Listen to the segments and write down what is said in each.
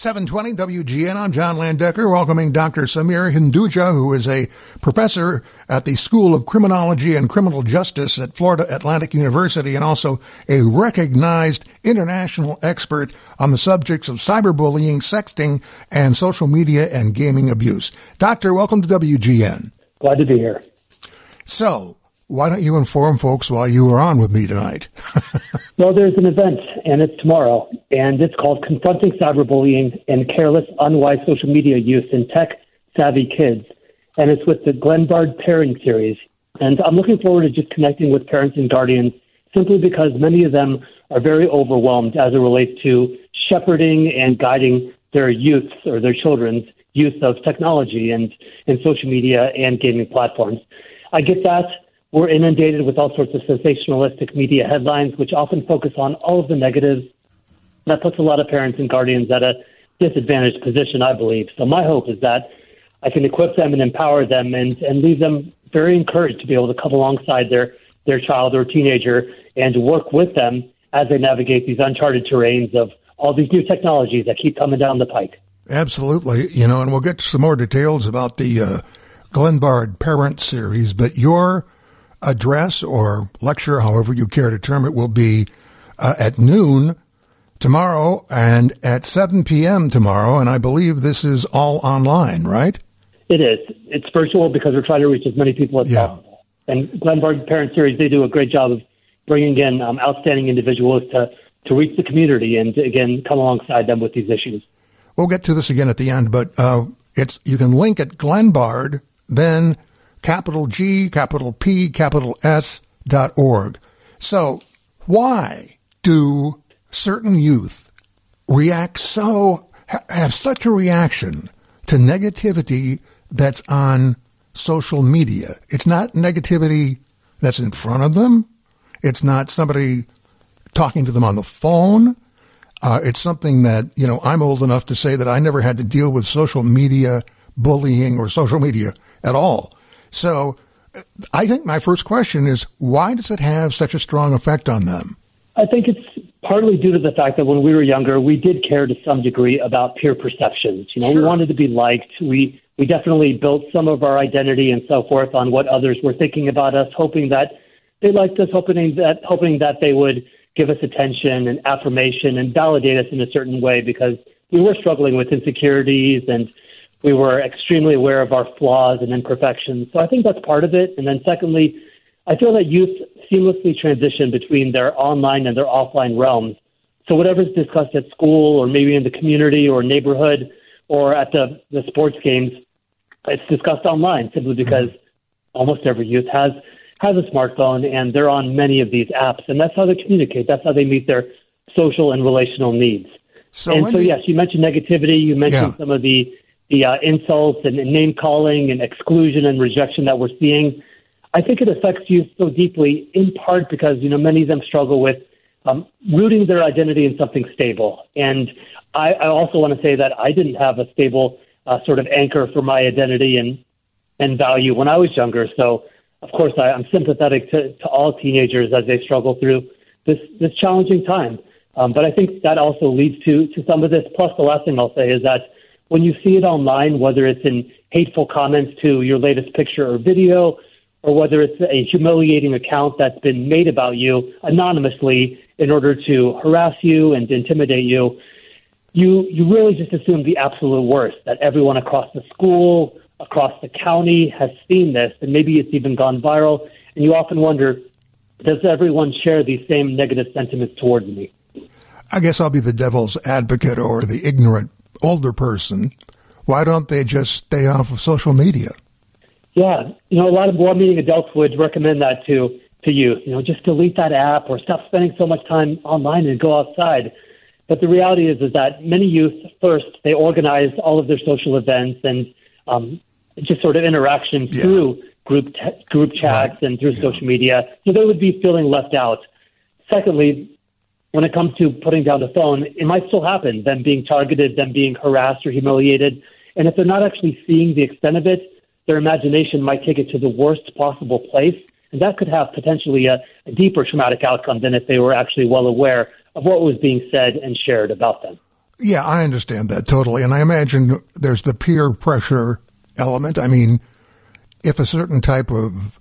720 WGN. I'm John Landecker, welcoming Dr. Sameer Hinduja, who is a professor at the School of Criminology and Criminal Justice at Florida Atlantic University and also a recognized international expert on the subjects of cyberbullying, sexting, and social media and gaming abuse. Doctor, welcome to WGN. Glad to be here. So, why don't you inform folks while you are on with me tonight? well, there's an event, and it's tomorrow, and it's called Confronting Cyberbullying and Careless, Unwise Social Media Use in Tech Savvy Kids. And it's with the Glenbard Parent Series. And I'm looking forward to just connecting with parents and guardians simply because many of them are very overwhelmed as it relates to shepherding and guiding their youths or their children's use of technology and, and social media and gaming platforms. I get that we're inundated with all sorts of sensationalistic media headlines, which often focus on all of the negatives. That puts a lot of parents and guardians at a disadvantaged position, I believe. So my hope is that I can equip them and empower them and, and leave them very encouraged to be able to come alongside their, their child or teenager and work with them as they navigate these uncharted terrains of all these new technologies that keep coming down the pike. Absolutely. You know, and we'll get some more details about the uh, Glenbard Parent Series, but your address or lecture, however you care to term it, will be uh, at noon tomorrow and at 7 p.m. tomorrow. And I believe this is all online, right? It is. It's virtual because we're trying to reach as many people as yeah. possible. And Glenbard Parent Series, they do a great job of bringing in um, outstanding individuals to, to reach the community and, to, again, come alongside them with these issues. We'll get to this again at the end, but uh, it's you can link at Glenbard, then capital G, capital P, capital S dot org. So why do certain youth react so, have such a reaction to negativity that's on social media? It's not negativity that's in front of them. It's not somebody talking to them on the phone. Uh, it's something that, you know, I'm old enough to say that I never had to deal with social media bullying or social media at all. So I think my first question is why does it have such a strong effect on them? I think it's partly due to the fact that when we were younger, we did care to some degree about peer perceptions. You know, sure. we wanted to be liked. We we definitely built some of our identity and so forth on what others were thinking about us, hoping that they liked us, hoping that hoping that they would give us attention and affirmation and validate us in a certain way because we were struggling with insecurities and we were extremely aware of our flaws and imperfections. So I think that's part of it. And then secondly, I feel that youth seamlessly transition between their online and their offline realms. So whatever's discussed at school or maybe in the community or neighborhood or at the, the sports games, it's discussed online simply because almost every youth has has a smartphone and they're on many of these apps and that's how they communicate. That's how they meet their social and relational needs. So and so, yes, you mentioned negativity. You mentioned yeah. some of the the uh, insults and, and name calling and exclusion and rejection that we're seeing. I think it affects you so deeply, in part because you know many of them struggle with um, rooting their identity in something stable. And I, I also want to say that I didn't have a stable uh, sort of anchor for my identity and and value when I was younger. So, of course, I, I'm sympathetic to, to all teenagers as they struggle through this this challenging time. Um, but I think that also leads to to some of this. Plus, the last thing I'll say is that when you see it online, whether it's in hateful comments to your latest picture or video, or whether it's a humiliating account that's been made about you anonymously in order to harass you and intimidate you, you you really just assume the absolute worst that everyone across the school, across the county has seen this, and maybe it's even gone viral. And you often wonder, does everyone share these same negative sentiments towards me? I guess I'll be the devil's advocate or the ignorant older person, why don't they just stay off of social media? Yeah, you know, a lot of well-meaning adults would recommend that to to youth. You know, just delete that app or stop spending so much time online and go outside. But the reality is, is that many youth first they organize all of their social events and um, just sort of interaction yeah. through group te- group chats right. and through yeah. social media. So they would be feeling left out. secondly, when it comes to putting down the phone, it might still happen, them being targeted, them being harassed or humiliated. And if they're not actually seeing the extent of it, their imagination might take it to the worst possible place. And that could have potentially a, a deeper traumatic outcome than if they were actually well aware of what was being said and shared about them. Yeah, I understand that totally. And I imagine there's the peer pressure element. I mean, if a certain type of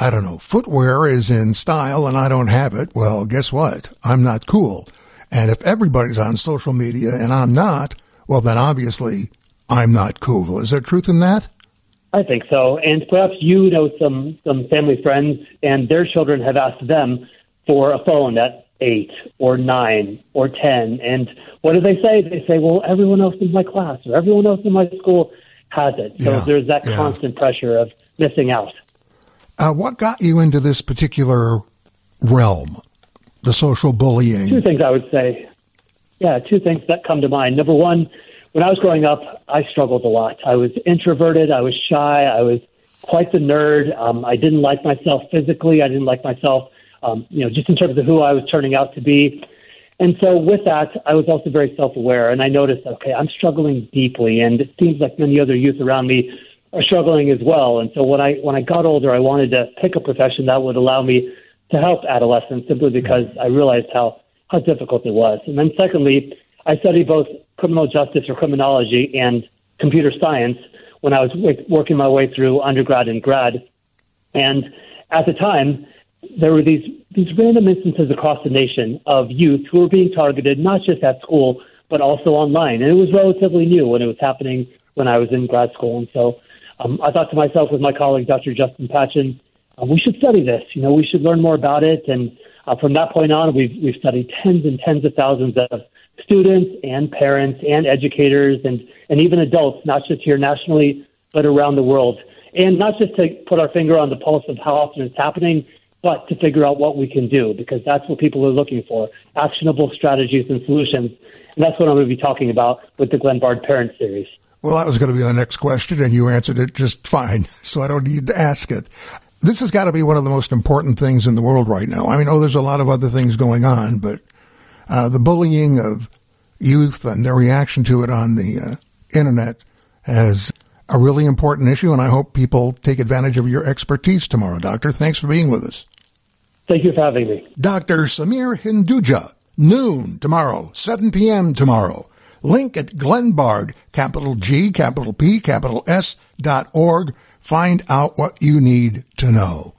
I don't know, footwear is in style and I don't have it, well, guess what? I'm not cool. And if everybody's on social media and I'm not, well, then obviously I'm not cool. Is there truth in that? I think so. And perhaps you know some, some family friends and their children have asked them for a phone at eight or nine or 10. And what do they say? They say, well, everyone else in my class or everyone else in my school has it. So Yeah, there's that yeah. constant pressure of missing out. Uh, what got you into this particular realm, the social bullying? Two things I would say. Yeah, two things that come to mind. Number one, when I was growing up, I struggled a lot. I was introverted. I was shy. I was quite the nerd. Um, I didn't like myself physically. I didn't like myself, um, you know, just in terms of who I was turning out to be. And so with that, I was also very self-aware, and I noticed, okay, I'm struggling deeply, and it seems like many other youth around me are struggling as well. And so when I when I got older, I wanted to pick a profession that would allow me to help adolescents, simply because I realized how how difficult it was. And then secondly, I studied both criminal justice or criminology and computer science when I was w- working my way through undergrad and grad. And at the time, there were these these random instances across the nation of youth who were being targeted, not just at school, but also online. And it was relatively new when it was happening when I was in grad school. And so um, I thought to myself with my colleague, Dr. Justin Patchin, uh, we should study this. You know, we should learn more about it. And uh, from that point on, we've, we've studied tens and tens of thousands of students and parents and educators and, and even adults, not just here nationally, but around the world. And not just to put our finger on the pulse of how often it's happening, but to figure out what we can do because that's what people are looking for actionable strategies and solutions. And that's what I'm going to be talking about with the Glenbard Parent Series. Well, that was going to be my next question, and you answered it just fine, so I don't need to ask it. This has got to be one of the most important things in the world right now. I mean, oh, there's a lot of other things going on, but uh, the bullying of youth and their reaction to it on the uh, internet has a really important issue, and I hope people take advantage of your expertise tomorrow, Doctor. Thanks for being with us. Thank you for having me. Dr. Sameer Hinduja, noon tomorrow, 7 p.m. tomorrow. Link at Glenbard, capital G, capital P, capital S dot org. Find out what you need to know.